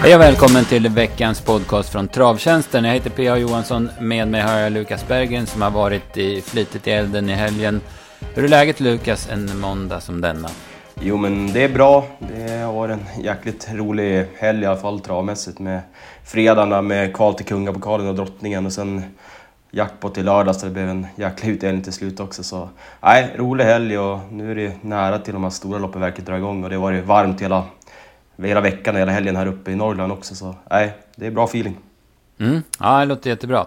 Hej och välkommen till veckans podcast från Travtjänsten. Jag heter P.A. Johansson. Med mig har jag Lukas Berggren som har varit i flitigt i elden i helgen. Hur är läget Lukas en måndag som denna? Jo men det är bra. Det har varit en jäkligt rolig helg i alla fall travmässigt med fredagarna med kval till Kungapokalen och Drottningen och sen jackpot i lördags så det blev en jäkla utdelning till slut också. Så nej, rolig helg och nu är det nära till de här stora loppen verkligen drar igång och det har varit varmt hela, hela veckan och hela helgen här uppe i Norrland också. Så nej, det är bra feeling. Mm. Ja, det låter jättebra.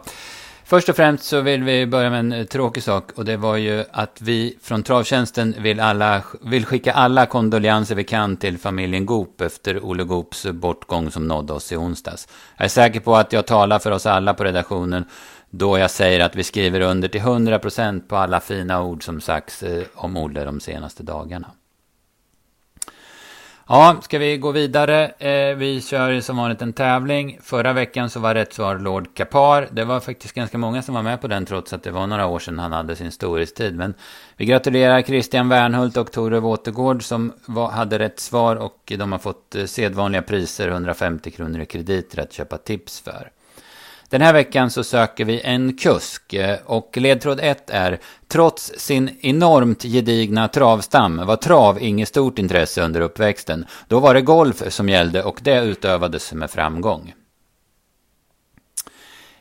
Först och främst så vill vi börja med en eh, tråkig sak och det var ju att vi från Travtjänsten vill, alla, vill skicka alla kondolenser vi kan till familjen Goop efter Olle Goops bortgång som nådde oss i onsdags. Jag är säker på att jag talar för oss alla på redaktionen då jag säger att vi skriver under till 100% på alla fina ord som sagts eh, om Olle de senaste dagarna. Ja, ska vi gå vidare? Eh, vi kör som vanligt en tävling. Förra veckan så var rätt svar Lord Kapar. Det var faktiskt ganska många som var med på den trots att det var några år sedan han hade sin storhetstid. Men vi gratulerar Christian Wernhult och Tore Wåtergård som var, hade rätt svar och de har fått eh, sedvanliga priser, 150 kronor i krediter att köpa tips för. Den här veckan så söker vi en kusk eh, och ledtråd 1 är Trots sin enormt gedigna travstam var trav inget stort intresse under uppväxten. Då var det golf som gällde och det utövades med framgång.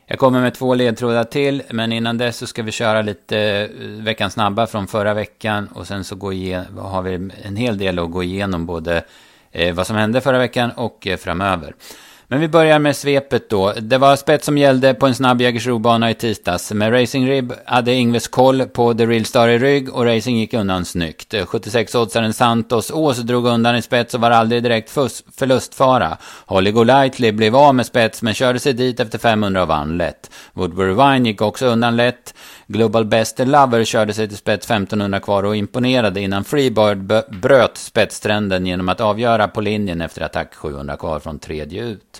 Jag kommer med två ledtrådar till, men innan dess så ska vi köra lite eh, veckans snabba från förra veckan och sen så går igen, har vi en hel del att gå igenom både eh, vad som hände förra veckan och framöver. Men vi börjar med svepet då. Det var spets som gällde på en snabb Jägersro-bana i tisdags. Med Racing Rib hade Ingves koll på The Real Star i rygg och Racing gick undan snyggt. 76-oddsaren Santos Ås drog undan i spets och var aldrig direkt förlustfara. Holly Golightly blev av med spets men körde sig dit efter 500 och vann lätt. Woodbury Wine gick också undan lätt. Global Best Lover körde sig till spets 1500 kvar och imponerade innan Freebird bröt spetstrenden genom att avgöra på linjen efter attack 700 kvar från tredje ut.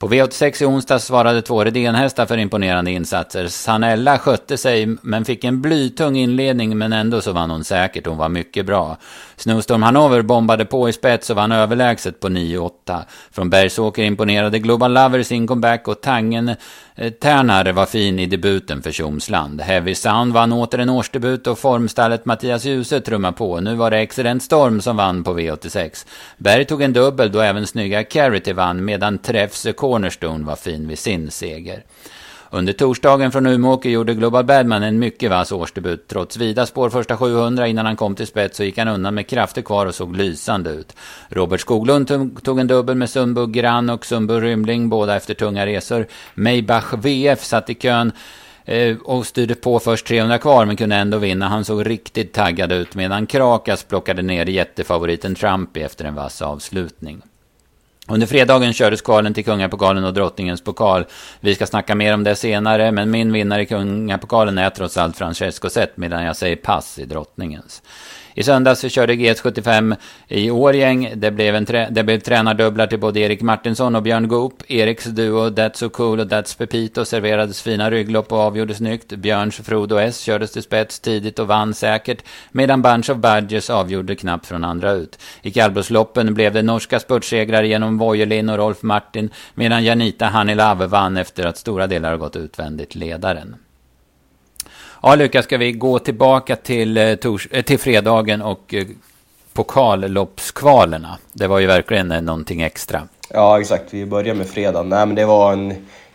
På V86 i onsdags svarade två Redén-hästar för imponerande insatser. Sanella skötte sig men fick en blytung inledning men ändå så vann hon säkert. Hon var mycket bra. Snowstorm Hanover bombade på i spets och vann överlägset på 9-8. Från Bergsåker imponerade Global Lover sin comeback och Tangen eh, Tärnar var fin i debuten för Tjomsland. Heavy Sound vann åter en årsdebut och formstallet Mattias Djuse trummar på. Nu var det Excellent Storm som vann på V86. Berg tog en dubbel då även snygga Carity vann medan Träffs Cornerstone var fin vid sin seger. Under torsdagen från Umeåker gjorde Global Badman en mycket vass årsdebut. Trots vida spår första 700 innan han kom till spets så gick han undan med krafter kvar och såg lysande ut. Robert Skoglund tog en dubbel med Sundbo Grann och Sundbo Rymling, båda efter tunga resor. Maybach VF satt i kön eh, och styrde på först 300 kvar men kunde ändå vinna. Han såg riktigt taggad ut medan Krakas plockade ner jättefavoriten Trumpy efter en vass avslutning. Under fredagen kördes kvalen till Kungapokalen och Drottningens pokal. Vi ska snacka mer om det senare, men min vinnare i Kungapokalen är trots allt Francesco Zet, medan jag säger pass i Drottningens. I söndags körde GS75 i Årgäng. Det blev, en det blev tränardubblar till både Erik Martinsson och Björn Goop. Eriks duo That's So Cool och That's Pepito serverades fina rygglopp och avgjorde snyggt. Björns Frodo S kördes till spets tidigt och vann säkert. Medan Bunch of Badgers avgjorde knappt från andra ut. I kallblodsloppen blev det norska spurtsegrar genom Vojelin och Rolf Martin. Medan Janita Hanilave vann efter att stora delar har gått utvändigt ledaren. Ja, Lukas, ska vi gå tillbaka till, eh, tors eh, till fredagen och eh, pokalloppskvalerna. Det var ju verkligen någonting extra. Ja, exakt. Vi börjar med fredagen. Nej, men det var en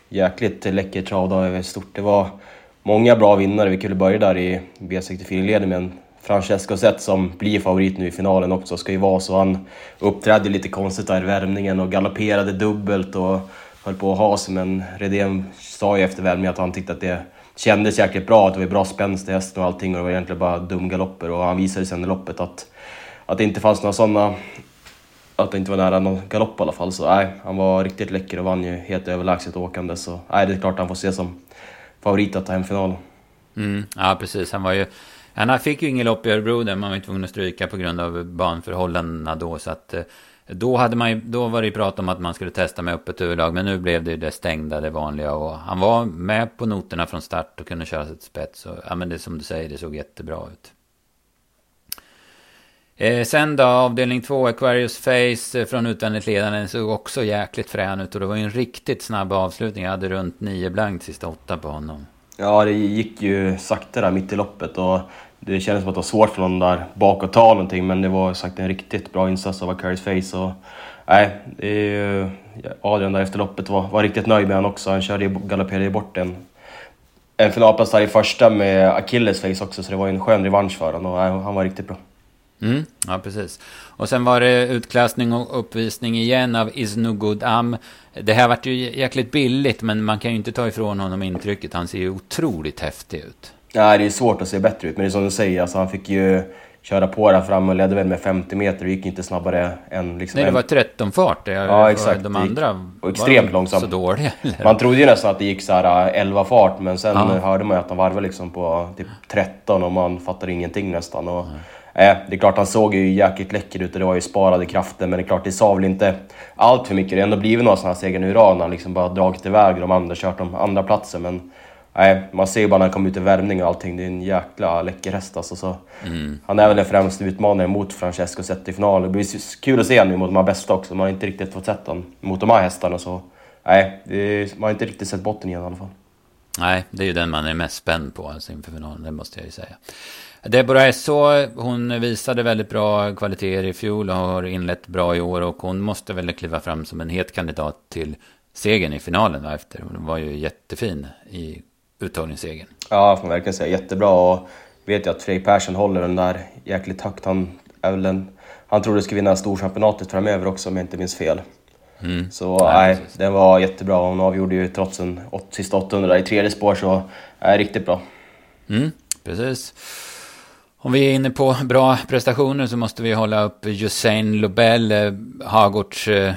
jäkligt läcker travdag stort. Det var många bra vinnare. Vi kunde börja där i V64-leden med en Francesco Zet som blir favorit nu i finalen också, ska ju vara så. Han uppträdde lite konstigt där i värmningen och galopperade dubbelt och höll på att ha sig, men Redén sa ju efter värmningen att han tyckte att det kändes jäkligt bra, att det var bra spänst i hästen och allting och det var egentligen bara dumgalopper och han visade sen i loppet att, att det inte fanns några sådana att det inte var nära någon galopp i alla fall. Så nej, han var riktigt läcker och vann ju helt överlägset åkande. Så nej, det är klart han får se som favorit att ta hem finalen. Mm, ja, precis. Han var ju... Han fick ju inget lopp i Örebro där man var tvungen att stryka på grund av banförhållandena då. Så att eh, då, hade man ju, då var det ju prat om att man skulle testa med öppet huvudlag. Men nu blev det ju det stängda, det vanliga. Och han var med på noterna från start och kunde köra sig till spets. Och, ja, men det som du säger, det såg jättebra ut. Eh, sen då, avdelning två, Aquarius Face eh, från utvändigt ledande såg också jäkligt frän ut. Och det var ju en riktigt snabb avslutning. Jag hade runt nio blankt sista åtta på honom. Ja, det gick ju sakta där mitt i loppet och det kändes som att det var svårt för någon där bak att ta någonting. Men det var sagt en riktigt bra insats av Akaris Face. Och, nej, det är ju, Adrian där efter loppet var, var riktigt nöjd med honom också. Han körde, galopperade bort en en finalplats där i första med Achilles face också, så det var en skön revansch för honom och han var riktigt bra. Mm, ja, precis. Och sen var det utklassning och uppvisning igen av Isnugud Am. Det här vart ju jäkligt billigt, men man kan ju inte ta ifrån honom intrycket. Han ser ju otroligt häftig ut. Ja, det är svårt att se bättre ut, men det är som du säger, alltså, han fick ju köra på där fram och ledde väl med 50 meter och gick inte snabbare än... Liksom Nej, det var 13 fart. ja, exakt. De andra och extremt långsamt. så dåliga. Eller? Man trodde ju nästan att det gick så här 11 äh, fart, men sen ja. hörde man ju att han varvade liksom på typ 13 och man fattade ingenting nästan. Och, äh, det är klart, han såg ju jäkligt läcker ut och det var ju sparade krafter, men det är klart, det sa väl inte allt för mycket. Det har ändå blivit några sådana här i rad när han liksom bara dragit iväg de andra, kört de andra platser men Nej, man ser ju bara när han kommer ut i värmning och allting, det är en jäkla läcker häst alltså. Så mm. Han är väl den främsta utmanaren mot Francesco sett i final. Det blir kul att se honom mot de här bästa också, man har inte riktigt fått sett honom mot de här hästarna. Så nej, är, man har inte riktigt sett botten igen i alla fall. Nej, det är ju den man är mest spänd på alltså inför finalen, det måste jag ju säga. Deborah Esso, hon visade väldigt bra kvaliteter i fjol och har inlett bra i år och hon måste väl kliva fram som en het kandidat till segern i finalen efter. Hon var ju jättefin i uttagningssegern. Ja, får man verkligen säga. Jättebra och vet jag att Fredrik Persson håller den där jäkligt högt. Han är väl en, han trodde skulle vinna storchampionatet framöver också om jag inte minns fel. Mm. Så nej, nej den var jättebra. Hon avgjorde ju trots en åt, sista 800 i tredje spår så är riktigt bra. Mm, precis. Om vi är inne på bra prestationer så måste vi hålla upp Usain Lobel, eh, Hagårds eh,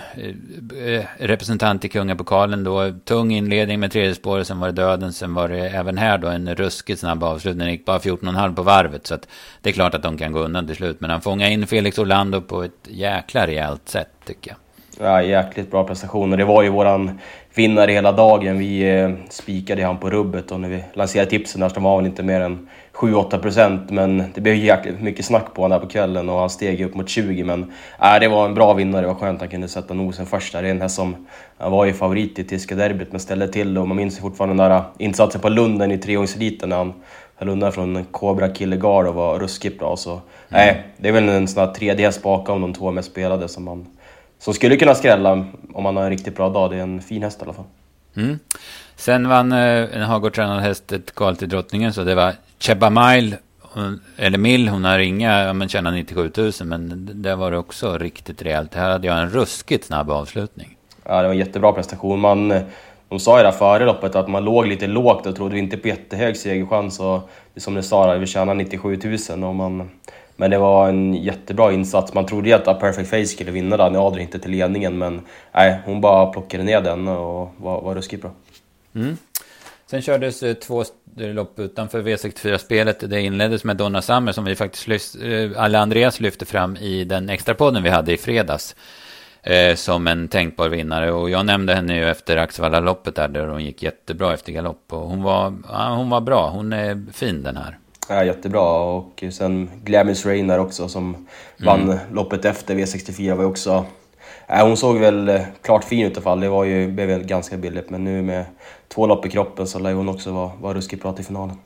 eh, representant i Kungapokalen då. Tung inledning med tredje spåret, sen var det döden, sen var det även här då en ruskigt snabb avslutning. Det gick bara 14,5 på varvet så att det är klart att de kan gå undan till slut. Men han fångade in Felix Orlando på ett jäkla rejält sätt tycker jag. Ja, jäkligt bra prestationer. Det var ju våran vinnare hela dagen. Vi eh, spikade han på rubbet och när vi lanserade tipsen där så var han inte mer än 7-8 procent. Men det blev jäkligt mycket snack på honom där på kvällen och han steg upp mot 20. Men äh, det var en bra vinnare. Det var skönt att han kunde sätta nosen först där. Det är en häst som han var ju favorit i tyska derbyt men ställde till. Och man minns fortfarande den där insatsen på Lunden i trehångseliten när han höll undan från Cobra Killegar och var ruskigt bra. Så, mm. äh, det är väl en sån här tredje häst bakom de två mest spelade som man som skulle kunna skrälla om man har en riktigt bra dag. Det är en fin häst i alla fall. Mm. Sen vann eh, en Hagårdstränad häst ett kval till drottningen, så det var Cheba Mile, eller Mill, hon har inga, ja men tjänar 97 000, men det var det också riktigt rejält. Här hade jag en ruskigt snabb avslutning. Ja, det var en jättebra prestation. Man, eh, de sa ju där före loppet att man låg lite lågt och trodde inte på jättehög segerchans. Och det som ni sa, vi tjänar 97 000 och man men det var en jättebra insats. Man trodde ju att A Perfect Face skulle vinna där när Adrian inte till ledningen, men nej, hon bara plockade ner den och var, var ruskigt bra. Mm. Sen kördes eh, två lopp utanför V64-spelet. Det inleddes med Donna Summer som vi faktiskt lyft, eh, alla Andreas lyfte fram i den extra podden vi hade i fredags. Eh, som en tänkbar vinnare. Och jag nämnde henne ju efter Axevalla-loppet där, där hon gick jättebra efter galopp. Och hon var, ja, hon var bra. Hon är fin den här. Ja, jättebra. Och sen Glamis Rainer också som mm. vann loppet efter V64 var ju också... Ja, hon såg väl eh, klart fin ut i alla fall. Det var ju, blev väl ganska billigt. Men nu med två lopp i kroppen så lär hon också vara, vara ruskigt bra till finalen.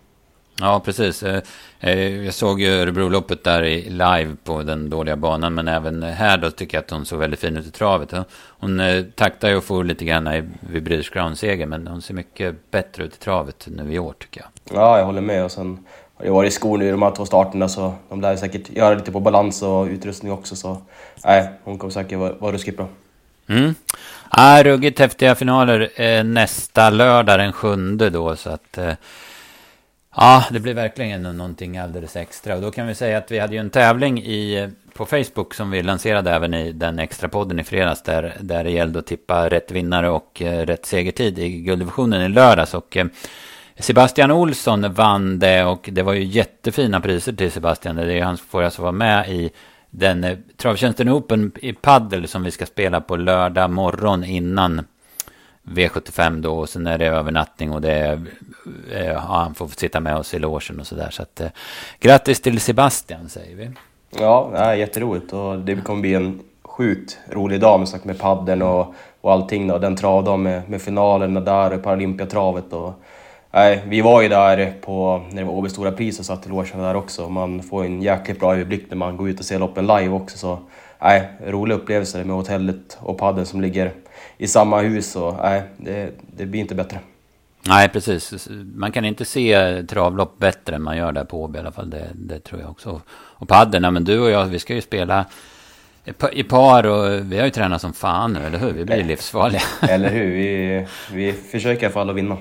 Ja, precis. Eh, eh, jag såg ju Örebroloppet där live på den dåliga banan. Men även här då tycker jag att hon såg väldigt fin ut i travet. Hon taktar ju och får lite grann vid British Crown-seger. Men hon ser mycket bättre ut i travet nu i år tycker jag. Ja, jag håller med. Och sen har ju varit i skor nu de här två starterna så de lär säkert göra lite på balans och utrustning också. Så nej, hon kommer säkert vara, vara ruskigt bra. Mm. Ja, ruggigt häftiga finaler eh, nästa lördag den sjunde då. Så att, eh, ja, det blir verkligen någonting alldeles extra. Och då kan vi säga att vi hade ju en tävling i, eh, på Facebook som vi lanserade även i den extra podden i fredags. Där, där det gällde att tippa rätt vinnare och eh, rätt segertid i gulddivisionen i lördags. Och eh, Sebastian Olsson vann det och det var ju jättefina priser till Sebastian. Det är han får alltså vara med i den eh, travtjänsten Open i paddel som vi ska spela på lördag morgon innan V75 då. Och sen är det övernattning och det är, eh, ja, han får sitta med oss i logen och sådär. Så att eh, grattis till Sebastian säger vi. Ja, nej, jätteroligt och det kommer bli en sjukt rolig dag med, med padden och, och allting då. Den travdagen med, med finalerna där och Paralympiatravet och Nej, vi var ju där på, när det var Åby Stora Pris och satt i logen där också. Man får en jäkligt bra överblick när man går ut och ser loppen live också. Så, nej, roliga upplevelser med hotellet och padden som ligger i samma hus. Och, nej, det, det blir inte bättre. Nej, precis. Man kan inte se travlopp bättre än man gör där på Åby i alla fall. Det, det tror jag också. Och padden, men du och jag, vi ska ju spela i par och vi har ju tränat som fan nu, eller hur? Vi blir livsfarliga. Eller hur? Vi, vi försöker i alla fall att vinna.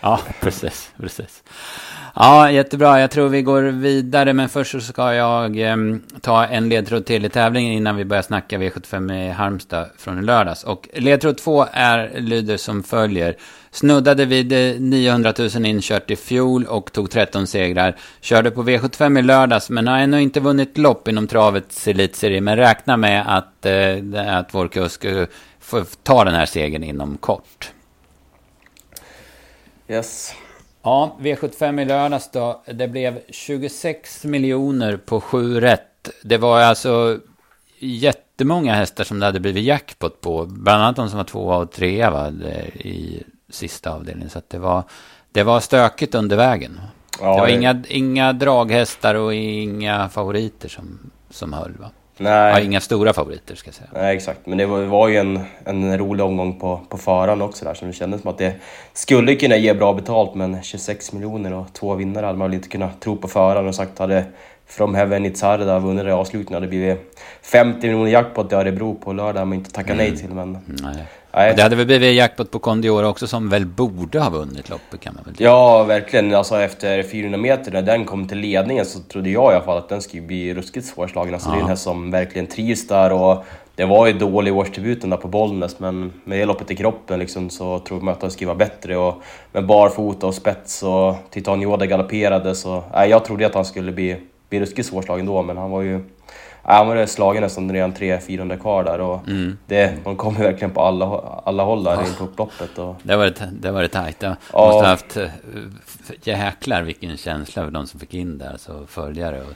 Ja, precis, precis. Ja, jättebra. Jag tror vi går vidare, men först så ska jag eh, ta en ledtråd till i tävlingen innan vi börjar snacka V75 i Halmstad från i lördags. Och ledtråd två är, lyder som följer. Snuddade vid eh, 900 000 inkört i fjol och tog 13 segrar. Körde på V75 i lördags, men har ännu inte vunnit lopp inom travets elitserie. Men räknar med att, eh, att vår kusk får ta den här segern inom kort. Yes. Ja, V75 i lördags då. Det blev 26 miljoner på 7 rätt. Det var alltså jättemånga hästar som det hade blivit jackpot på. Bland annat de som var tvåa och trea va, i sista avdelningen. Så det var, det var stökigt under vägen. Ja, det var det... Inga, inga draghästar och inga favoriter som, som höll va? Nej. Ja, inga stora favoriter ska jag säga. Nej, exakt. Men det var, var ju en, en rolig omgång på, på förhand också där, så det kändes som att det skulle kunna ge bra betalt, men 26 miljoner och två vinnare hade man väl inte kunnat tro på förhand och sagt hade From Heaven Itzarda vunnit det avslutningen hade det blivit 50 miljoner jackpot i Örebro på lördag, men inte tackat mm. nej till. Men nej. Nej. Det hade väl blivit jackpot på Kondior också som väl borde ha vunnit loppet kan man väl säga. Ja, verkligen. Alltså efter 400 meter när den kom till ledningen så trodde jag i alla fall att den skulle bli ruskigt svårslagen. Alltså ja. det är en häst som verkligen trivs där och det var ju dålig årsdebuten där på Bollnäs men med det loppet i kroppen liksom så tror man att den skulle vara bättre och med barfota och spets och Titan Yoda galopperade så... Nej, jag trodde att han skulle bli, bli ruskigt svårslagen då men han var ju han var slagen nästan redan 300-400 kvar där och mm. det, de kommer verkligen på alla, alla håll där oh. in på upploppet. Och... Det var det, det, var det tajt. Jag oh. måste ha haft eh, jäklar vilken känsla för de som fick in där, alltså följare. Och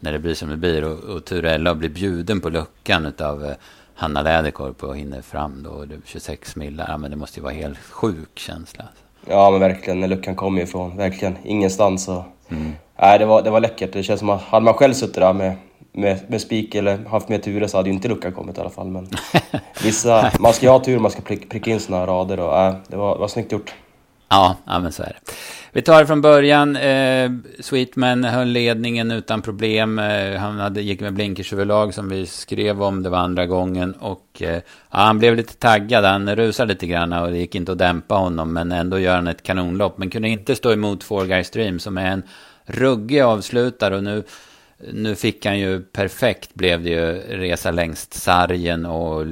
när det blir som det blir och, och Turella blir bjuden på luckan av eh, Hanna Läderkorp och hinner fram då, 26 millar. Ja, men det måste ju vara helt sjuk känsla. Ja, men verkligen. När luckan kommer ifrån, verkligen ingenstans. Och... Mm. Nej, det var, det var läckert. Det känns som att hade man själv suttit där med med, med spik eller haft mer tur så hade ju inte luckan kommit i alla fall. Men vissa, man ska ju ha tur, man ska pricka, pricka in såna rader och äh, det var, var snyggt gjort. Ja, ja, men så är det. Vi tar det från början. Eh, Sweetman höll ledningen utan problem. Eh, han hade, gick med blinkers överlag som vi skrev om. Det var andra gången. Och eh, ja, han blev lite taggad. Han rusade lite grann och det gick inte att dämpa honom. Men ändå gör han ett kanonlopp. Men kunde inte stå emot Four Guys Dream som är en ruggig avslutare. Och nu nu fick han ju perfekt, blev det ju, resa längst sargen och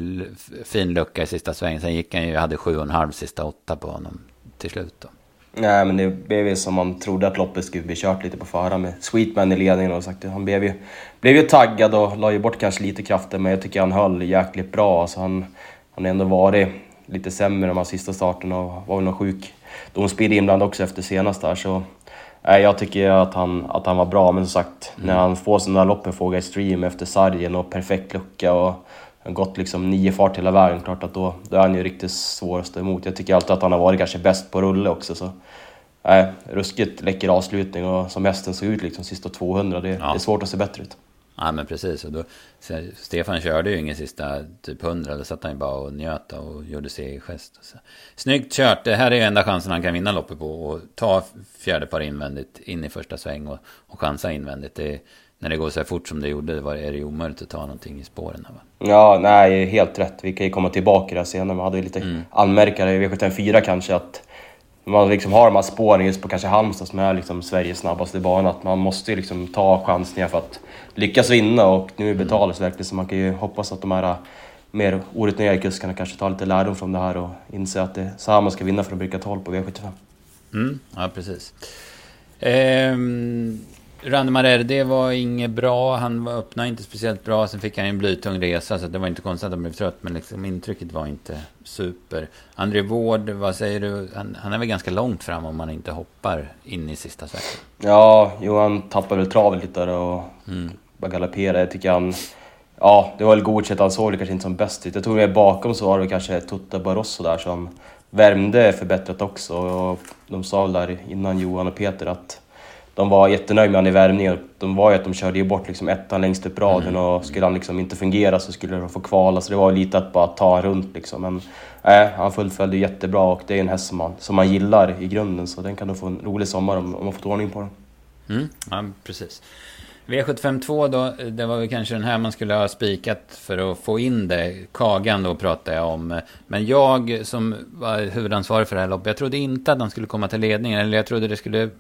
fin lucka i sista svängen. Sen gick han ju, hade sju och en halv sista åtta på honom till slut då. Nej, men det blev ju som man trodde att loppet skulle bli kört lite på förhand med Sweetman i ledningen och sagt Han blev ju, blev ju taggad och la ju bort kanske lite krafter, men jag tycker han höll jäkligt bra. Alltså han, han har ändå varit lite sämre de här sista starterna och var väl någon sjuk domspel inblandad också efter senast där. Så jag tycker att han, att han var bra, men som sagt, mm. när han får sina loppen fråga i stream efter sargen och perfekt lucka och gått liksom nio fart hela vägen, klart att då, då är han ju riktigt svår att stå emot. Jag tycker alltid att han har varit kanske bäst på rulle också. Så. Nej, ruskigt läcker avslutning och som hästen såg ut liksom sista 200, det, ja. det är svårt att se bättre ut. Ja men precis. Och då, Stefan körde ju ingen sista typ 100. Då satt han ju bara och njöt och gjorde segergest. Så. Snyggt kört. Det här är ju enda chansen han kan vinna loppet på. Och ta fjärde par invändigt in i första sväng och, och chansa invändigt. Det, när det går så här fort som det gjorde var, är det ju omöjligt att ta någonting i spåren. Va? Ja, nej, helt rätt. Vi kan ju komma tillbaka där senare. Man hade ju lite mm. anmärkare i V74 kanske att man liksom har de här spåren just på kanske Halmstad som är liksom Sveriges snabbaste bana, att man måste ju liksom ta chansningar för att lyckas vinna och nu betalas mm. verkligen så man kan ju hoppas att de här mer orutinerade kuskarna kanske tar lite lärdom från det här och inser att det är så här man ska vinna för att bricka 12 på V75. Mm, ja, precis. Ehm, Randemar det var inget bra. Han öppnade inte speciellt bra. Sen fick han en blytung resa, så det var inte konstigt att han blev trött. Men liksom, intrycket var inte super. André Wård, vad säger du? Han, han, är väl ganska långt fram om man inte hoppar in i sista svängen? Ja, jo, han tappade väl travet lite där och mm. bara galopperade. Jag tycker han... Ja, det var väl godkänt. Han såg det kanske inte som bäst ut. Jag tror att bakom så var det kanske Tutta Barroso där som värmde förbättrat också. Och de sa väl där innan Johan och Peter att de var jättenöjda med honom i värmningen. De var ju att de körde ju bort liksom ettan längst upp raden mm. och skulle han liksom inte fungera så skulle de få kvala. Så det var lite att bara ta runt liksom. Men äh, han fullföljde jättebra och det är en häst som man, som man gillar i grunden. Så den kan nog få en rolig sommar om, om man fått ordning på den. Mm, ja, precis. V752 då, det var väl kanske den här man skulle ha spikat för att få in det. Kagan då pratade jag om. Men jag som var huvudansvarig för det här loppet, jag trodde inte att han skulle komma till ledningen. Eller jag trodde det skulle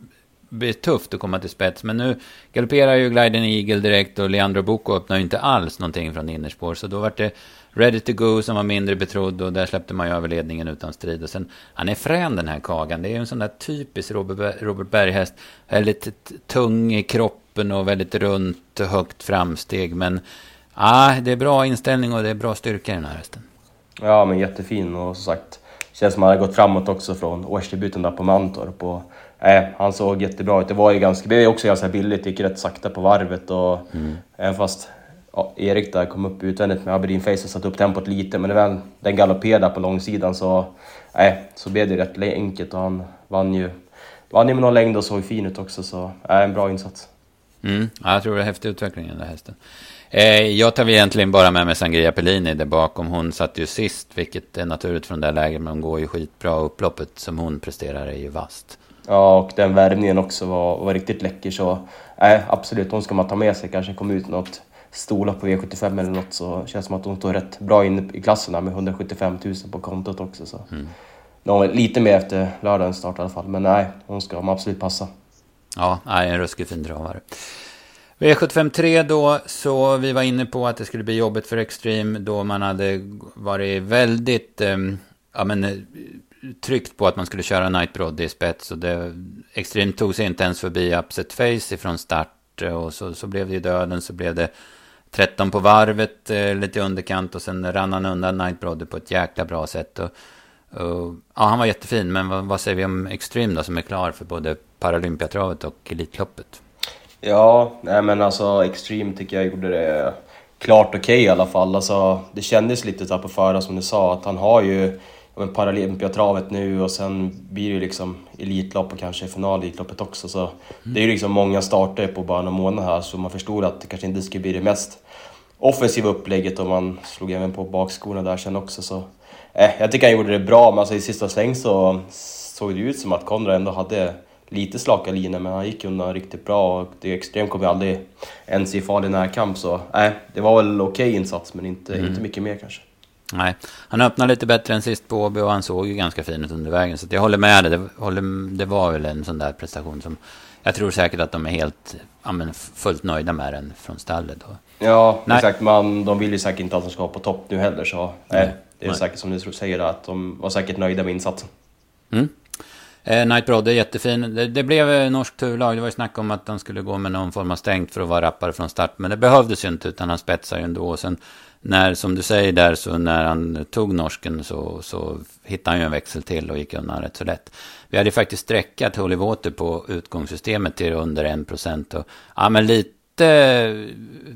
bli tufft att komma till spets. Men nu galopperar ju Gliden Eagle direkt och Leandro Boko öppnar ju inte alls någonting från innerspår. Så då var det Ready to Go som var mindre betrodd och där släppte man ju över ledningen utan strid. Och sen, han är frän den här Kagan. Det är ju en sån där typisk Robert, Robert Väldigt tung i kroppen och väldigt runt högt framsteg. Men ah, det är bra inställning och det är bra styrka i den här hästen. Ja, men jättefin och som sagt, känns som att han har gått framåt också från årsdebuten där på Mantorp. Och Nej, han såg jättebra ut. Det var ju ganska, det är också ganska billigt, gick rätt sakta på varvet och mm. även fast ja, Erik där kom upp utvändigt med Aberdeen Face och satte upp tempot lite, men väl den galopperade på långsidan så, nej, så blev det rätt enkelt och han vann ju, vann ju med någon längd och såg fin ut också, så nej, en bra insats. Mm, ja, jag tror det är häftig utveckling den där hästen. Eh, jag tar väl egentligen bara med mig Sangria Pellini där bakom. Hon satt ju sist, vilket är naturligt från det här läget, men hon går ju skitbra. Upploppet som hon presterar är ju vast. Ja, och den värmningen också var, var riktigt läcker. Så äh, absolut, hon ska man ta med sig. Kanske komma ut något stolar på V75 eller något så känns det som att hon står rätt bra inne i klasserna med 175 000 på kontot också. Så. Mm. Lite mer efter lördagens start i alla fall, men nej, hon ska absolut passa. Ja, nej, en ruskigt fin travare. V753 då, så vi var inne på att det skulle bli jobbigt för Extreme då man hade varit väldigt eh, ja, men, eh, tryckt på att man skulle köra Nightbroad i spets. Och det, Extreme tog sig inte ens förbi Upset Face ifrån start. Eh, och så, så blev det ju döden, så blev det 13 på varvet, eh, lite underkant. Och sen rann han undan Nightbroad på ett jäkla bra sätt. Och, och, ja, han var jättefin. Men vad, vad, säger vi om Extreme då, som är klar för både Paralympiatravet och Elitloppet? Ja, nej men alltså Extreme tycker jag gjorde det klart okej okay, i alla fall. Alltså, det kändes lite så på förhand som du sa, att han har ju men Paralympiatravet nu och sen blir det ju liksom Elitlopp och kanske final i Elitloppet också. Så mm. Det är ju liksom många starter på bara några månader här så man förstod att det kanske inte skulle bli det mest offensiva upplägget och man slog även på bakskorna där sen också. Så, eh, jag tycker han gjorde det bra, men alltså i sista sväng så såg det ut som att Konrad ändå hade lite slaka linjer, men han gick undan riktigt bra och det extremt kom ju aldrig ens i farlig närkamp. Så eh, det var väl okej okay insats, men inte, mm. inte mycket mer kanske. Nej, han öppnade lite bättre än sist på Åby och han såg ju ganska fin ut under vägen. Så jag håller med dig. Det, det var väl en sån där prestation som jag tror säkert att de är helt ja, men fullt nöjda med den från stallet. Då. Ja, nej. exakt. Man, de vill ju säkert inte att de ska vara på topp nu heller. Så nej, det är nej. säkert som du säger att de var säkert nöjda med insatsen. Mm. Eh, Night Broad är jättefin. Det, det blev eh, norskt turlag. Det var ju snack om att han skulle gå med någon form av stängt för att vara rappare från start. Men det behövdes ju inte utan han spetsade ju ändå. Och sen när, som du säger där, så när han tog norsken så, så hittade han ju en växel till och gick undan rätt så lätt. Vi hade faktiskt sträckat Holy Water på utgångssystemet till under en procent. Ja, men lite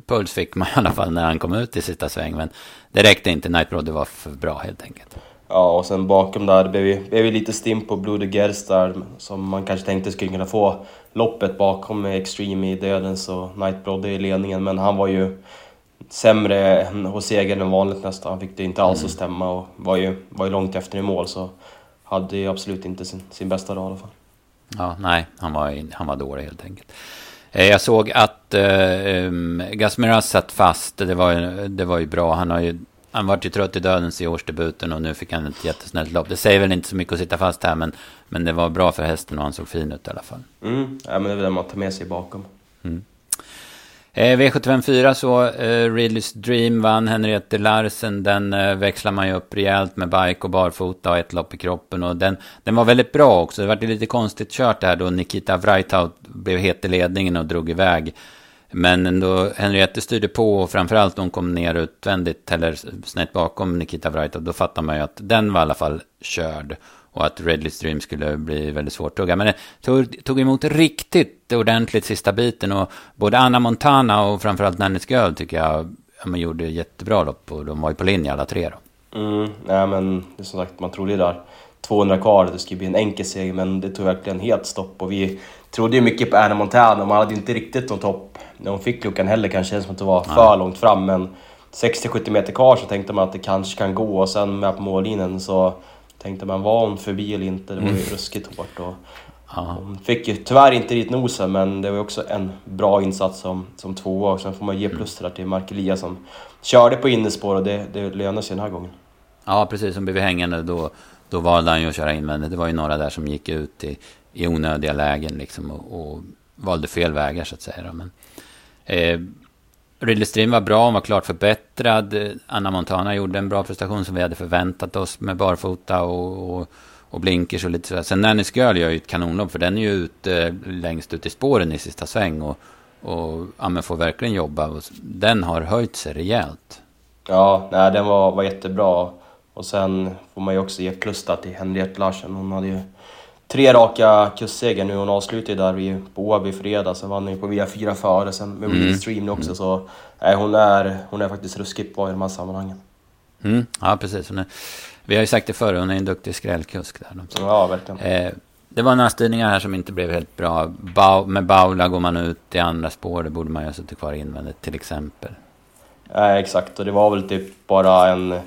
puls fick man i alla fall när han kom ut i sista sväng. Men det räckte inte. Nightbroad var för bra helt enkelt. Ja, och sen bakom där blev vi, blev vi lite stim på Blue de Gers där, som man kanske tänkte skulle kunna få loppet bakom med Extreme i Dödens och Nightbroad i ledningen. Men han var ju sämre hos segern än vanligt nästan. Han fick det inte alls mm. att stämma och var ju, var ju långt efter i mål så hade ju absolut inte sin, sin bästa dag i alla fall. Ja, nej, han var, han var dålig helt enkelt. Eh, jag såg att eh, Gasmiras satt fast. Det var, det var ju bra. Han har ju han vart ju trött i dödens i årsdebuten och nu fick han ett jättesnällt lopp. Det säger väl inte så mycket att sitta fast här, men, men det var bra för hästen och han såg fin ut i alla fall. Mm, ja, men det är väl det man tar med sig bakom. Mm. Eh, V754 så, eh, Ridleys Dream vann Henriette Larsen. Den eh, växlar man ju upp rejält med bike och barfota och ett lopp i kroppen. Och den, den var väldigt bra också. Det var lite konstigt kört det här då Nikita Vrajtaut blev het i ledningen och drog iväg. Men ändå Henriette styrde på och framförallt hon kom ner utvändigt eller snett bakom Nikita Vrajtov. Då fattar man ju att den var i alla fall körd. och att Redley Stream skulle bli väldigt svårt tugga. Men det tog, tog emot riktigt ordentligt sista biten och både Anna Montana och framförallt Nannes Girl tycker jag man gjorde jättebra lopp och de var ju på linje alla tre då. Mm, nej men det är som sagt, man trodde ju där 200 kvar, det skulle bli en enkel seger men det tog verkligen helt stopp och vi trodde ju mycket på Anna Montana man hade inte riktigt någon topp när hon fick luckan heller kanske, det som att det var för Nej. långt fram men 60-70 meter kvar så tänkte man att det kanske kan gå och sen med på mållinjen så tänkte man var hon förbi eller inte, det var ju mm. ruskigt hårt. Och hon fick ju tyvärr inte dit nosen men det var också en bra insats som, som tvåa och sen får man ge plus där till Mark Eliasson. Körde på innespår och det, det lönar sig den här gången. Ja precis, som blev hängande då, då valde han ju att köra in men det var ju några där som gick ut i, i onödiga lägen liksom och, och valde fel vägar så att säga. Men, eh, Ridley Stream var bra, hon var klart förbättrad. Anna Montana gjorde en bra prestation som vi hade förväntat oss med barfota och, och, och blinkers och lite sådär. Sen Nannys Girl gör ju ett kanonlopp för den är ju ute längst ut i spåren i sista sväng och, och ja, får verkligen jobba. Den har höjt sig rejält. Ja, nej, den var, var jättebra. Och sen får man ju också ge plus till Henriette Larsen. Hon hade ju tre raka kustsegrar nu. Hon avslutade där på Åby fredag, sen vann hon på via 4 före, sen med mm. Stream också. Mm. Så nej, hon, är, hon är faktiskt ruskigt bra i de här sammanhangen. Mm. Ja, precis. Är, vi har ju sagt det förr, hon är en duktig skrällkusk där. Ja, verkligen. Eh, det var några styrningar här som inte blev helt bra. Ba med Baula går man ut i andra spår, det borde man ju ha suttit kvar invändigt till exempel. Nej, exakt. Och det var väl typ bara en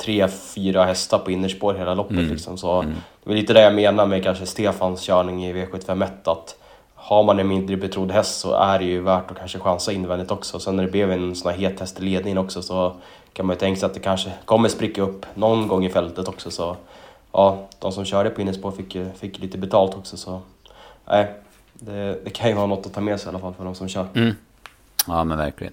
tre, fyra hästar på innerspår hela loppet. Mm. Liksom. Så mm. Det var lite det jag menar med kanske Stefans körning i V751 att har man en mindre betrodd häst så är det ju värt att kanske chansa invändigt också. Sen när det blev en sån här het häst i ledningen också så kan man ju tänka sig att det kanske kommer spricka upp någon gång i fältet också. Så ja, de som körde på innerspår fick, fick lite betalt också. Så nej, det, det kan ju vara något att ta med sig i alla fall för de som kör. Mm. Ja men verkligen.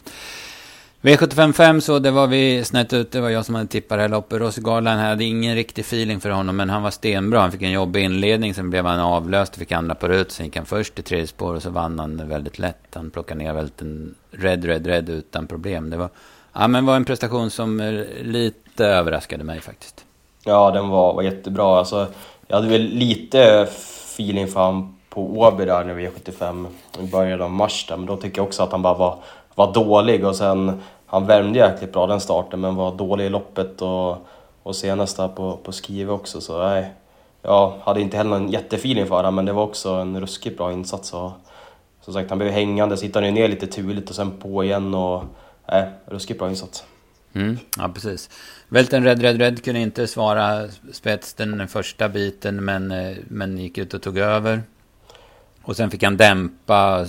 V755 så det var vi snett ut. Det var jag som hade tippat det här loppet. Rossi Garland hade ingen riktig feeling för honom. Men han var stenbra. Han fick en jobbig inledning. Sen blev han avlöst. Fick andra på rut. Sen gick han först i tredje spår. Och så vann han väldigt lätt. Han plockade ner väldigt en red, red, red utan problem. Det var, ja, men var en prestation som lite överraskade mig faktiskt. Ja, den var, var jättebra. Alltså, jag hade väl lite feeling för honom på Åby där när V75 i början av mars där, men då tycker jag också att han bara var var dålig och sen han värmde jäkligt bra den starten men var dålig i loppet och, och senast där på, på Skive också så nej. Jag hade inte heller någon jättefeeling för honom men det var också en ruskigt bra insats och som sagt han blev hängande, så hittade han ner lite turligt och sen på igen och nej, ruskigt bra insats. Mm, ja, precis. Välten Red Red Red kunde inte svara spets den första biten men, eh, men gick ut och tog över. Och sen fick han dämpa,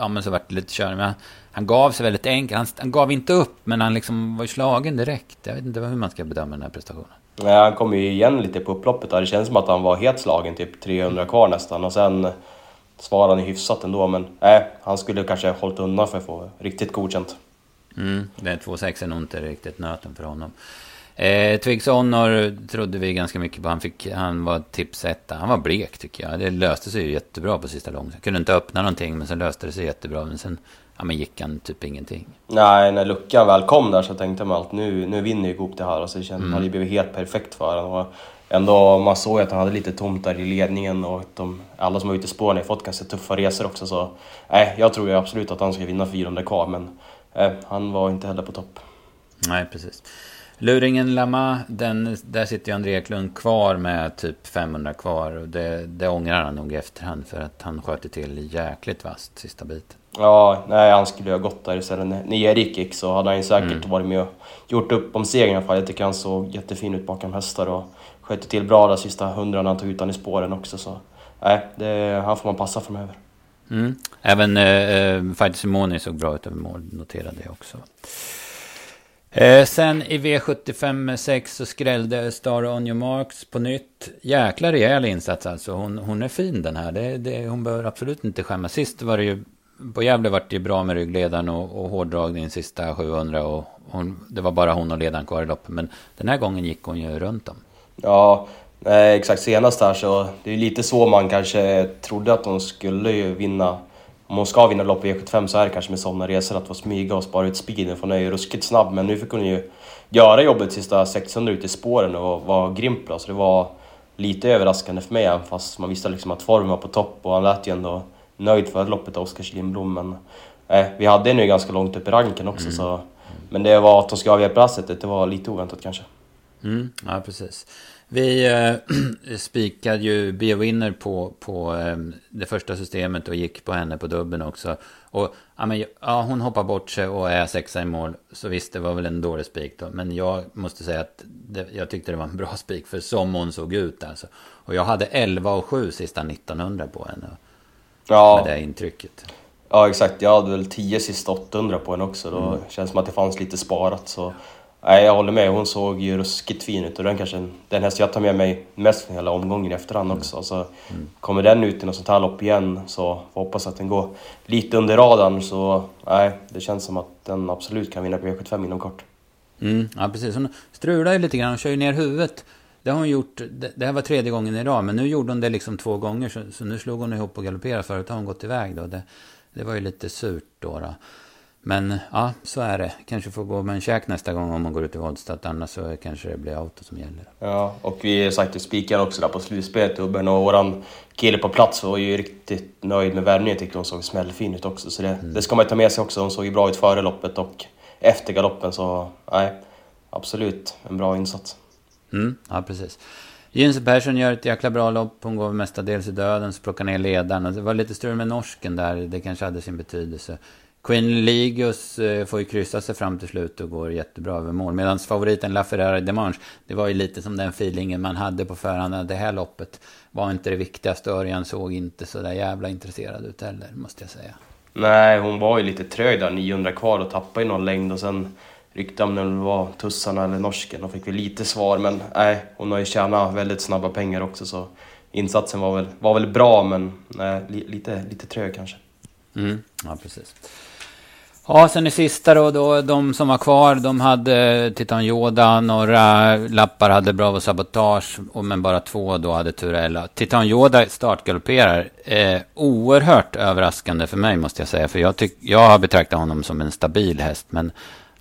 ja men så vart det lite körning han gav sig väldigt enkelt. Han, han, gav inte upp, men han liksom var slagen direkt. Jag vet inte hur man ska bedöma den här prestationen. Nej, han kom ju igen lite på upploppet där. Det känns som att han var helt slagen, typ 300 kvar nästan. Och sen svarade han ju hyfsat ändå, men nej, han skulle kanske ha hållit undan för att få riktigt godkänt. Mm, det 2-6 är nog inte riktigt nöten för honom. Eh, Twigs Honor trodde vi ganska mycket på. Han, fick, han var tipsetta. Han var blek tycker jag. Det löste sig ju jättebra på sista lången. Kunde inte öppna någonting men sen löste det sig jättebra. Men sen ja, men gick han typ ingenting. Nej, när luckan väl kom där så tänkte man att nu, nu vinner ju Goop det här. Alltså, det kändes, mm. hade blivit helt perfekt för honom. ändå, man såg att han hade lite tomt där i ledningen och de, alla som var ute i spåren har fått ganska tuffa resor också. Så nej, jag tror ju absolut att han ska vinna 400 kvar, men nej, han var inte heller på topp. Nej, precis. Luringen Lama, den, där sitter ju André Eklund kvar med typ 500 kvar. Och det, det ångrar han nog i efterhand för att han sköt till jäkligt vasst sista biten. Ja, nej han skulle ha gått där istället. När Erik gick så hade han ju säkert mm. varit med och gjort upp om segern i alla fall. Jag tycker han såg jättefin ut bakom hästar och sköt till bra där sista hundra när han tog ut honom i spåren också. Så nej, det, han får man passa framöver. Mm. Även eh, eh Fighter Simoni såg bra ut över mål, noterade jag också. Eh, sen i V75 6 så skrällde Star On Your Marks på nytt. Jäkla rejäl insats alltså. Hon, hon är fin den här. Det, det, hon behöver absolut inte skämmas. Sist var det ju... På Gävle var det ju bra med ryggledaren och, och hårdragning sista 700. Och hon, det var bara hon och ledaren kvar i loppet. Men den här gången gick hon ju runt dem. Ja, eh, exakt senast här så... Det är lite så man kanske trodde att hon skulle ju vinna om hon ska vinna lopp i E75 så är det kanske med sådana resor att få smyga och spara ut speeden för hon är ju ruskigt snabb. Men nu fick hon ju göra jobbet sista 600 ute i spåren och var grym bra. Så det var lite överraskande för mig även fast man visste liksom att formen var på topp och han lät ju ändå nöjd för loppet av Oskar Lindblom. Men eh, vi hade nu ganska långt upp i ranken också mm. så... Men det var att de skulle avgöra passet, det var lite oväntat kanske. Mm, ja, precis. Vi äh, spikade ju B-winner på, på äh, det första systemet och gick på henne på dubben också. Och ja, men, ja, hon hoppar bort sig och är sexa i mål. Så visst, det var väl en dålig spik då. Men jag måste säga att det, jag tyckte det var en bra spik. För som hon såg ut alltså. Och jag hade 11 och 7 sista 1900 på henne. Ja. Med det intrycket. Ja, exakt. Jag hade väl 10 sista 800 på henne också. Då mm. känns det som att det fanns lite sparat. Så Nej, jag håller med. Hon såg ju ruskigt fin ut och den kanske den häst jag tar med mig mest från hela omgången i efterhand också. Mm. Så mm. kommer den ut i något sånt här lopp igen så får hoppas att den går lite under radarn. Så nej, det känns som att den absolut kan vinna på V75 inom kort. Mm, ja, precis. Hon strular ju lite grann. Hon kör ju ner huvudet. Det har hon gjort. Det här var tredje gången idag, men nu gjorde hon det liksom två gånger. Så, så nu slog hon ihop och galopperade. Förut har hon gått iväg då. Det, det var ju lite surt då. då. Men ja, så är det. Kanske får gå med en käk nästa gång om man går ut i Wadstad. Annars så kanske det blir auto som gäller. Ja, och vi sagt spikar också där på slutspelet Ubben och våran kille på plats var ju riktigt nöjd med värmningen. Tyckte hon såg smällfin ut också. Så det, mm. det ska man ju ta med sig också. Hon såg ju bra ut före loppet och efter galoppen. Så nej, absolut en bra insats. Mm, ja, precis. Jens Persson gör ett jäkla bra lopp. Hon går mestadels i döden, så plockar ner ledaren. Det var lite strul med norsken där. Det kanske hade sin betydelse. Queen Ligus eh, får ju kryssa sig fram till slut och går jättebra över mål. Medan favoriten La Ferrari Demange, det var ju lite som den feelingen man hade på förhand. Det här loppet var inte det viktigaste. Örjan såg inte så där jävla intresserad ut heller, måste jag säga. Nej, hon var ju lite trög där, 900 kvar och tappade i någon längd och sen ryckte om det var tussarna eller norsken och fick vi lite svar. Men nej, hon har ju tjänat väldigt snabba pengar också så insatsen var väl, var väl bra men nej, lite, lite trög kanske. Mm, ja, precis. Ja, sen i sista då, då, de som var kvar, de hade Titan Yoda, några lappar hade Bravo Sabotage, men bara två då hade Turella. Titan Yoda startgalopperar. Eh, oerhört överraskande för mig måste jag säga, för jag, tyck, jag har betraktat honom som en stabil häst, men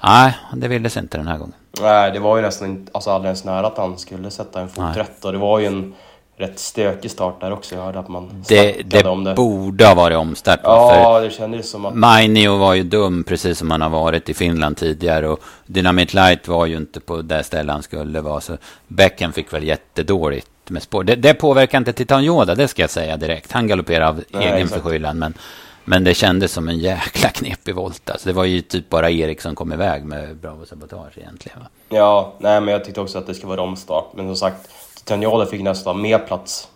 nej, det ville sig inte den här gången. Nej, det var ju nästan alltså alldeles nära att han skulle sätta en fot rätt och det var ju en rätt stökig start där också. Jag hörde att man det, det om det. borde ha varit omstart. Ja, det kändes som att... Mainio var ju dum, precis som han har varit i Finland tidigare. Och Dynamite Light var ju inte på det ställe han skulle vara. Så Becken fick väl jättedåligt med spår. Det, det påverkar inte Titan Yoda, det ska jag säga direkt. Han galopperar av Nej, egen förskyllan. Men, men det kändes som en jäkla knepig volt. Alltså, det var ju typ bara Erik som kom iväg med Bravo Sabotage egentligen. Va? Ja, nej, men jag tyckte också att det skulle vara omstart. Men som sagt, Tanjala fick nästan mer plats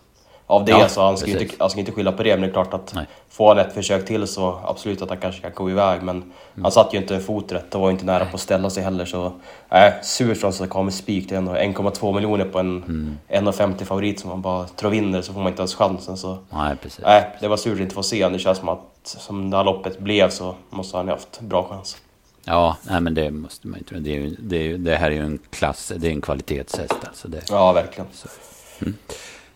av det, ja, så han ska, inte, han ska inte skylla på det. Men det är klart att Nej. får han ett försök till så absolut att han kanske kan gå iväg. Men mm. han satt ju inte en fot rätt och var inte nära på att ställa sig heller. Så nej, äh, surt från med spik. Det är ändå 1,2 miljoner på en mm. 1,50 favorit som man bara tror vinner så får man inte ens chansen. Så, Nej, precis. Äh, det var surt att inte få se honom. Det känns som att som det här loppet blev så måste han ha haft bra chans. Ja, nej, men det måste man ju tro. Det, är det, det här är ju en klass, det är en kvalitetshäst alltså. Det, ja, verkligen. Så. Mm.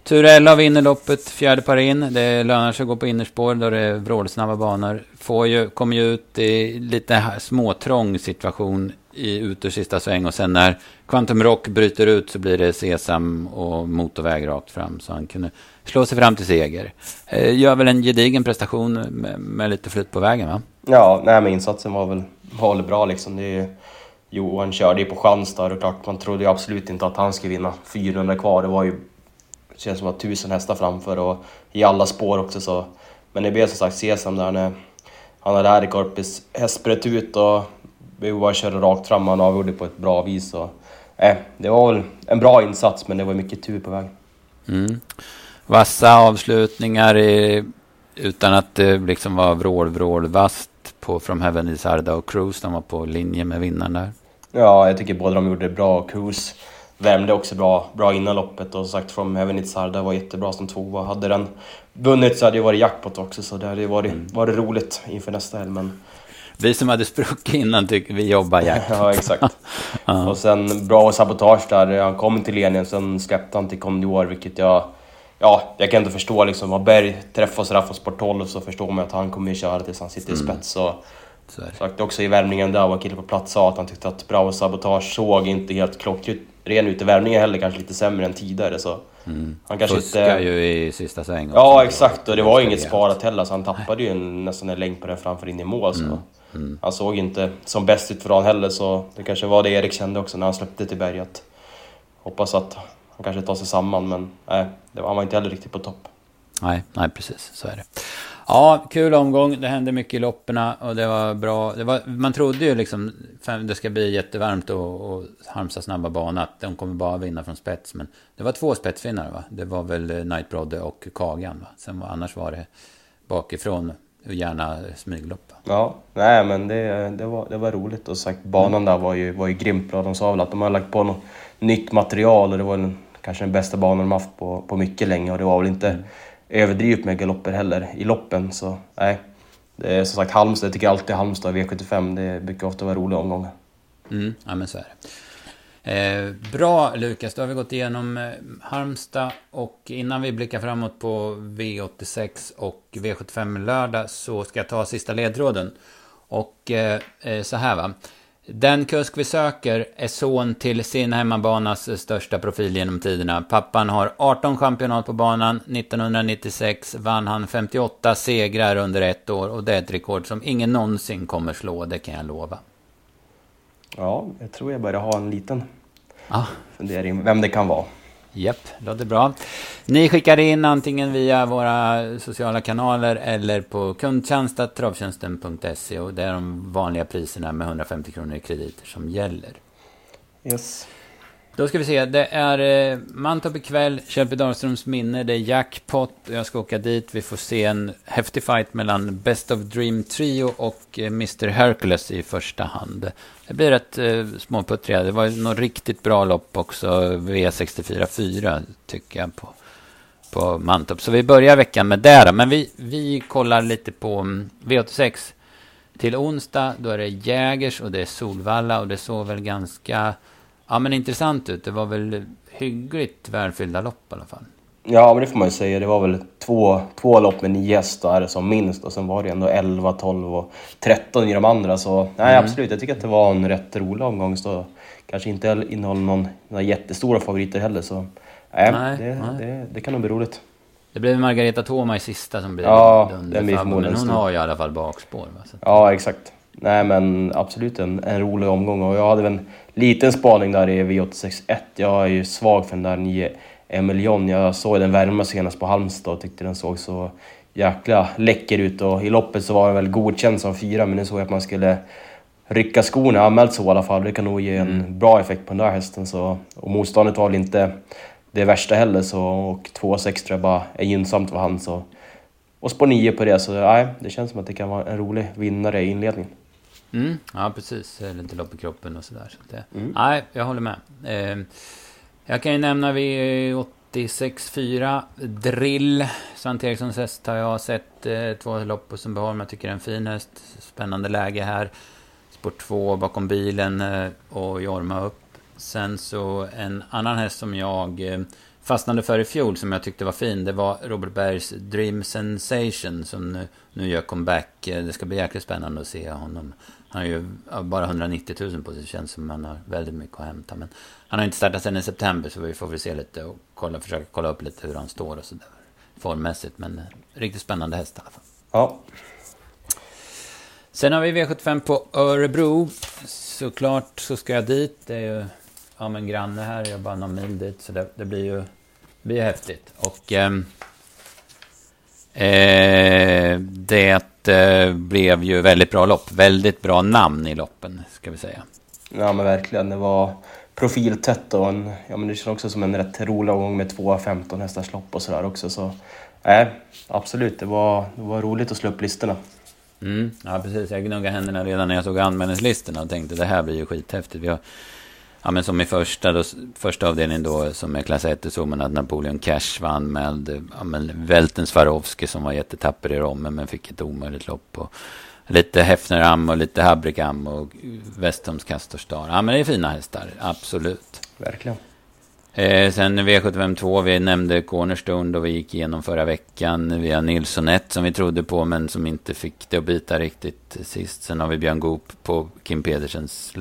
Turella vinner loppet, fjärde par in. Det lönar sig att gå på innerspår då det är vrålsnabba banor. Får ju, kommer ju ut i lite småtrång situation i ut ur sista sväng. Och sen när Quantum Rock bryter ut så blir det Sesam och motorväg rakt fram. Så han kunde slå sig fram till seger. Eh, gör väl en gedigen prestation med, med lite flytt på vägen va? Ja, nej men insatsen var väl, var väl bra liksom. Det är, Johan körde ju på chans där och klart man trodde ju absolut inte att han skulle vinna 400 kvar. Det var ju det känns som att tusen hästar framför och i alla spår också så. Men det blev som sagt Sesam där när han hade Ärkorpis hästbrett ut och vi bara körde rakt fram. Han avgjorde på ett bra vis. Och, eh, det var väl en bra insats men det var mycket tur på vägen. Mm. Vassa avslutningar i, utan att det liksom var vrål, vrål, vast på From Heaven is Arda och Cruise. De var på linje med vinnaren där. Ja, jag tycker båda de gjorde det bra. Cruise värmde också bra, bra innan loppet och sagt From Heaven It's Hard, var jättebra som tvåa. Hade den vunnit så hade det varit jackpot också så det hade varit, mm. varit roligt inför nästa helg. Men... Vi som hade spruckit innan tycker vi jobbar jackpot. ja, exakt. ja. Och sen bra sabotage där. Han kom till ledningen, sen släppte han till Condor, vilket jag... Ja, jag kan inte förstå liksom. Vad Berg träffar sådär från sport 12 så förstår man att han kommer köra tills han sitter i mm. spets. Så Så. Sagt också i värmningen där var killen på plats sa att han tyckte att Bravo Sabotage såg inte helt klockren ut i värmningen heller, kanske lite sämre än tidigare. Så Mm. han kanske Fuskar inte... ju i sista sväng. Ja exakt, och det var inget sparat heller så han tappade ju en, nästan en länk på den framför in i mål. Så. Mm. Han såg inte som bäst ut för dagen heller så det kanske var det Erik kände också när han släppte till berget. Hoppas att han kanske tar sig samman men nej, det var, han var inte heller riktigt på topp. Nej, nej, precis. Så är det. Ja, kul omgång. Det hände mycket i lopperna och det var bra. Det var, man trodde ju liksom det ska bli jättevarmt och, och Halmstad snabba bana. Att de kommer bara vinna från spets. Men det var två spetsvinnare va? Det var väl eh, Night Brodde och Kagan va? Sen var, annars var det bakifrån och gärna smyglopp. va? Ja, nej men det, det, var, det var roligt och sagt banan där var ju, var ju grymt bra. De sa väl att de har lagt på något nytt material och det var den, kanske den bästa banan de haft på, på mycket länge och det var väl inte överdrivet med galopper heller i loppen så nej. Det är som sagt Halmstad, jag tycker alltid Halmstad V75, det brukar ofta vara roliga omgångar. Mm, ja men så är det. Eh, bra Lukas, då har vi gått igenom eh, Halmstad och innan vi blickar framåt på V86 och V75 lördag så ska jag ta sista ledtråden. Och eh, eh, så här va. Den kusk vi söker är son till sin hemmabanas största profil genom tiderna. Pappan har 18 championat på banan. 1996 vann han 58 segrar under ett år och det är ett rekord som ingen någonsin kommer slå, det kan jag lova. Ja, jag tror jag börjar ha en liten Ja, fundering vem det kan vara. Japp, låter bra. Ni skickar in antingen via våra sociala kanaler eller på kundtjänst.travtjänsten.se och det är de vanliga priserna med 150 kronor i krediter som gäller. Yes. Då ska vi se, det är eh, Mantorp ikväll, Kjellby Dahlströms minne, det är jackpot jag ska åka dit. Vi får se en häftig fight mellan Best of Dream Trio och eh, Mr Hercules i första hand. Det blir rätt eh, småputtriga, det var något riktigt bra lopp också, V64 4 tycker jag på, på Mantorp. Så vi börjar veckan med det då. men vi, vi kollar lite på mm, V86 till onsdag, då är det Jägers och det är Solvalla och det såg väl ganska ja, men intressant ut. Det var väl hyggligt välfyllda lopp i alla fall. Ja, men det får man ju säga. Det var väl två, två lopp med nio hästar som minst och sen var det ändå 11, 12 och 13 i de andra. Så nej, absolut. Jag tycker att det var en rätt rolig omgång. Så kanske inte innehåller någon, några jättestora favoriter heller. Så nej, Nej, det, nej. Det, det kan nog bli roligt. Det blev Margareta Thoma i sista som blev Ja, den blir Men hon har ju i alla fall bakspår. Va? Så. Ja, exakt. Nej, men absolut en, en rolig omgång. Och jag hade väl liten spaning där i V86.1. Jag är ju svag för den där 9 Emilion. Jag såg den värma senast på Halmstad och tyckte den såg så jäkla läcker ut. Och i loppet så var den väl godkänd som fyra, men nu såg jag att man skulle rycka skorna. Anmält så i alla fall. Det kan nog ge en bra effekt på den där hästen. Så, och motståndet var väl inte det värsta heller. Så, och 2,6 tror jag bara är gynnsamt för han. Så, och spår 9 på det, så nej, det känns som att det kan vara en rolig vinnare i inledningen. Mm, ja, precis. Lite lopp i kroppen och sådär. Så det, Nej, jag håller med. Eh, jag kan ju nämna V86.4 Drill. Svante Erikssons häst har jag sett eh, två lopp på Sundbyholm. Jag tycker det är en fin häst. Spännande läge här. Spår 2 bakom bilen eh, och Jorma upp. Sen så en annan häst som jag eh, fastnade för i fjol som jag tyckte var fin. Det var Robert Bergs Dream Sensation som nu, nu gör comeback. Eh, Det ska bli jäkligt spännande att se honom. Han har ju bara 190 000 på sig. Det känns som han har väldigt mycket att hämta. Men han har inte startat sen i september så vi får väl se lite och kolla, försöka kolla upp lite hur han står och sådär. Formmässigt. Men eh, riktigt spännande häst i alla fall. Ja, Sen har vi V75 på Örebro. Såklart så ska jag dit. Det är ju ja, men granne här. Jag är bara någon mil dit. Så det, det blir ju det blir häftigt. Och ehm, eh, det eh, blev ju väldigt bra lopp. Väldigt bra namn i loppen, ska vi säga. ja men verkligen. Det var profiltätt och en, ja, men det känns också som en rätt rolig omgång med två 15 hästars lopp och sådär också. Så nej, absolut. Det var, det var roligt att slå upp listorna. Mm, ja, precis. Jag gnuggade händerna redan när jag såg anmälningslistorna och tänkte det här blir ju skithäftigt. Vi har, ja, men som i första, då, första avdelningen då, som är klass 1, såg man att Napoleon Cash vann med ja, men Welten Swarovski som var jättetapper i rommen men fick ett omöjligt lopp. Och lite Hefneram och lite Habrikam och Westholms Castorstar. Ja, men det är fina hästar, absolut. Verkligen. Eh, sen V752, vi nämnde Cornerstone då vi gick igenom förra veckan. Vi har Nilsson 1 som vi trodde på men som inte fick det att bita riktigt sist. Sen har vi Björn Goop på Kim Pedersens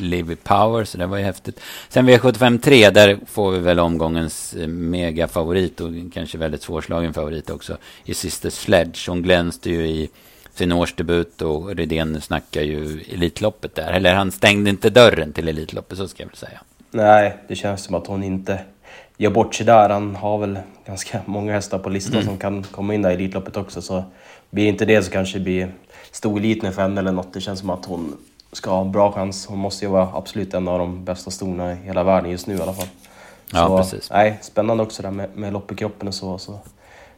Livy Power, så det var ju häftigt. Sen V75 3, där får vi väl omgångens eh, megafavorit och kanske väldigt svårslagen favorit också. I Sister Sledge, hon glänste ju i sin årsdebut och Rydén snackar ju Elitloppet där. Eller han stängde inte dörren till Elitloppet, så ska jag väl säga. Nej, det känns som att hon inte gör bort sig där. Han har väl ganska många hästar på listan mm. som kan komma in där i Elitloppet också. Så blir inte det så kanske det blir storeliten för henne eller något. Det känns som att hon ska ha en bra chans. Hon måste ju vara absolut en av de bästa storna i hela världen just nu i alla fall. Så, ja, precis. Nej, spännande också där med, med lopp i kroppen och så. så.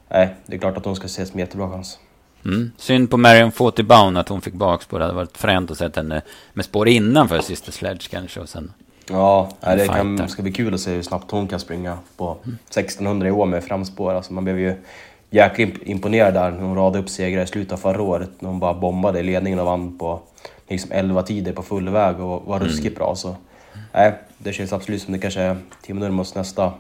Nej, det är klart att hon ska ses med jättebra chans. Mm. Synd på Marion Forty Bound att hon fick bakspår. Det hade varit fränt att se henne med spår innanför Sister Sledge kanske. Och sen Ja, det kan, ska bli kul att se hur snabbt hon kan springa på 1600 i år med framspår. Alltså man blev ju jäkligt imponerad där när hon radade upp segrar i slutet av förra året. När hon bara bombade i ledningen och vann på liksom 11 tider på full väg och var mm. ruskigt bra. Så, nej, det känns absolut som det kanske är Timo Nurmos nästa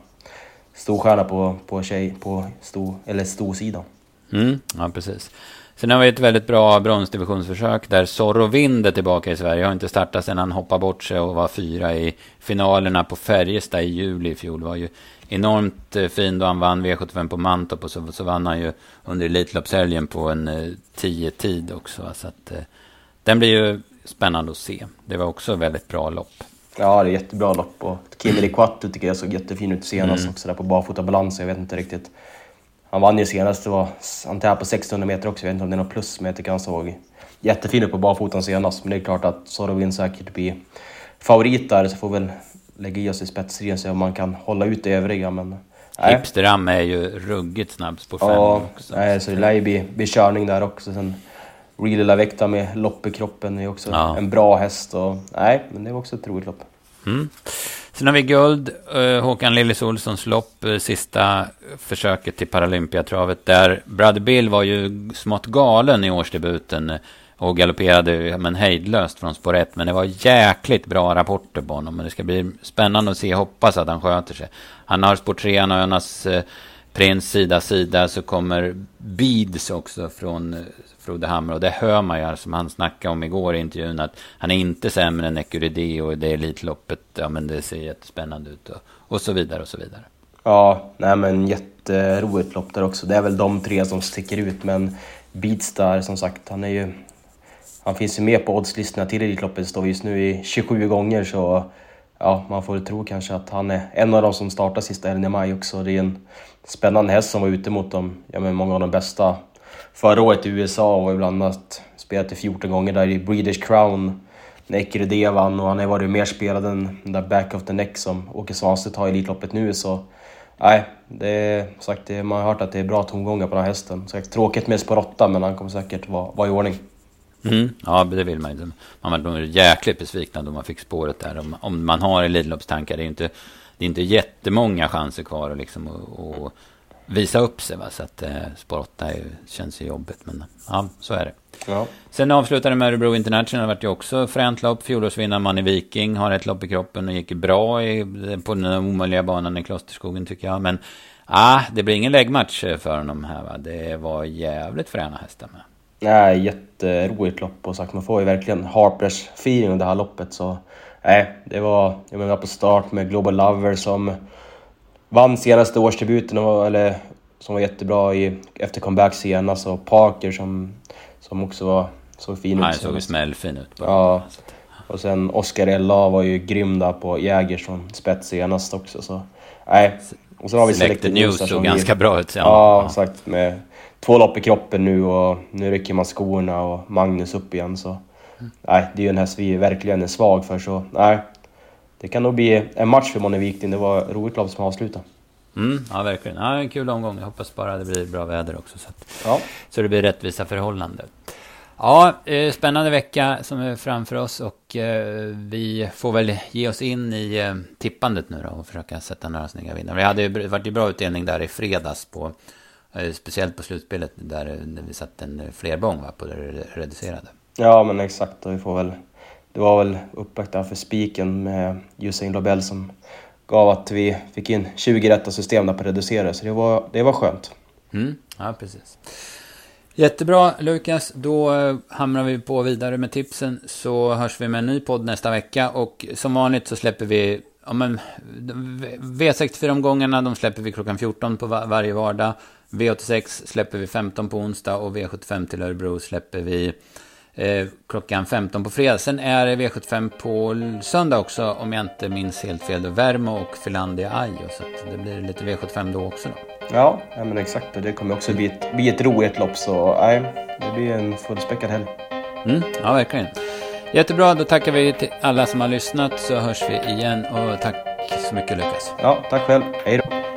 storstjärna på, på, tjej, på sto, eller storsidan. Mm, ja, precis. Sen har vi ett väldigt bra bronsdivisionsförsök där Zorro Vind är tillbaka i Sverige. Har inte startat sedan han hoppade bort sig och var fyra i finalerna på Färjestad i juli i fjol. Var ju enormt eh, fin då han vann V75 på Mantorp och så, så vann han ju under Elitloppshelgen på en eh, 10 tid också. Så att, eh, den blir ju spännande att se. Det var också väldigt bra lopp. Ja, det är jättebra lopp och Kimeli Quattu tycker jag såg jättefin ut senast mm. också där på barfota balans. Jag vet inte riktigt han vann ju senast, det var, han tävlade på 600 meter också, jag vet inte om det är något plus, men jag tycker han såg jättefin ut på barfotan senast. Men det är klart att Sorovin säkert blir favorit där, så får väl lägga i oss i spetsstriden och se om man kan hålla ut det övriga. Men, Hipsteram är ju ruggigt snabb på fem ja, också. Nej, så det lär ju bli, bli körning där också. Sen Really La Vecta med lopp i kroppen är också ja. en bra häst. Och, nej, men det var också ett roligt lopp. Mm. Sen har vi guld, eh, Håkan Lillis Olssons lopp, eh, sista försöket till Paralympiatravet där Brother Bill var ju smått galen i årsdebuten eh, och galopperade men hejdlöst från spår 1. Men det var jäkligt bra rapporter på honom. Men det ska bli spännande att se. Hoppas att han sköter sig. Han har spår 3, han har Önas Prins sida sida. Så kommer Beads också från Frode Hammer. Och det hör man ju, som han snackade om igår i intervjun, att han är inte sämre än Ecuride och det Elitloppet, ja men det ser jättespännande ut och, och så vidare och så vidare. Ja, nej men jätteroligt lopp där också. Det är väl de tre som sticker ut, men Beatstar som sagt, han är ju... Han finns ju med på oddslistorna till Elitloppet, står just nu i 27 gånger så ja, man får tro kanske att han är en av de som startar sista helgen i maj också. Det är en spännande häst som var ute mot dem, ja, men många av de bästa förra året i USA och ibland annat spelat det 14 gånger där i Breeders Crown när Ekerudé vann och han har varit mer spelad än den där back of the neck som Åke Svanstedt har i Elitloppet nu så... Nej, det är sagt, man har hört att det är bra tongångar på den här hästen. Sagt, tråkigt med spår 8 men han kommer säkert vara, vara i ordning. Mm, ja, det vill man ju. Man var jäkligt besvikna då man fick spåret där. Om, om man har Elitloppstankar, det är inte, det är inte jättemånga chanser kvar att liksom, och, och visa upp sig. Va? Så att eh, spår 8 är, känns ju jobbigt. Men ja, så är det. Ja. Sen avslutade med Örebro International. Det vart ju också fränt lopp. Fjolårsvinnaren Manny Viking har ett lopp i kroppen och gick bra i, på den omöjliga banan i Klosterskogen tycker jag. Men ah, det blir ingen läggmatch för honom här va. Det var jävligt fräna hästar med. Nej, jätteroligt lopp och sagt man får ju verkligen Harpers feeling under det här loppet så nej, det var, jag menar på start med Global Lover som vann senaste årsdebuten, eller som var jättebra i, efter comeback senast. Och Parker som, som också var, såg fin ut. Han såg smällfin ut. Bara. Ja. Och sen Oscar Ella var ju grym där på Jägers från spets senast också. Så, nej. Och så har vi Selected News såg ganska bra ut. Ja, ja, exakt. Med två lopp i kroppen nu och nu rycker man skorna och Magnus upp igen. Så, nej, det är ju en häst vi verkligen är svag för. Så nej, det kan nog bli en match för Moni Viking. Det var roligt lopp som avslutade. Mm, ja, verkligen. Ja, en kul omgång. Jag hoppas bara det blir bra väder också. Så, att, ja. så det blir rättvisa förhållanden. Ja, eh, spännande vecka som är framför oss och eh, vi får väl ge oss in i eh, tippandet nu då och försöka sätta några snygga vinnare. Det hade ju varit bra utdelning där i fredags på speciellt på slutspelet där vi satt en flerbång va, på det reducerade. Ja, men exakt. Och vi får väl det var väl uppback där för spiken med Usain Lobel som gav att vi fick in 20 rätta system där på reducerare, så det var, det var skönt. Mm, ja, precis. Jättebra Lukas, då eh, hamnar vi på vidare med tipsen så hörs vi med en ny podd nästa vecka och som vanligt så släpper vi ja, men, V64-omgångarna de släpper vi klockan 14 på var varje vardag. V86 släpper vi 15 på onsdag och V75 till Örebro släpper vi eh, klockan 15 på fredag. Sen är det V75 på söndag också om jag inte minns helt fel. Värmo och Finlandia Ajo. Så det blir lite V75 då också. Då. Ja, ja men exakt. Det kommer också bli ett, bli ett roligt lopp. Så nej, det blir en fullspäckad helg. Mm, ja, verkligen. Jättebra, då tackar vi till alla som har lyssnat så hörs vi igen och tack så mycket Lukas. Ja, tack själv. Hej då.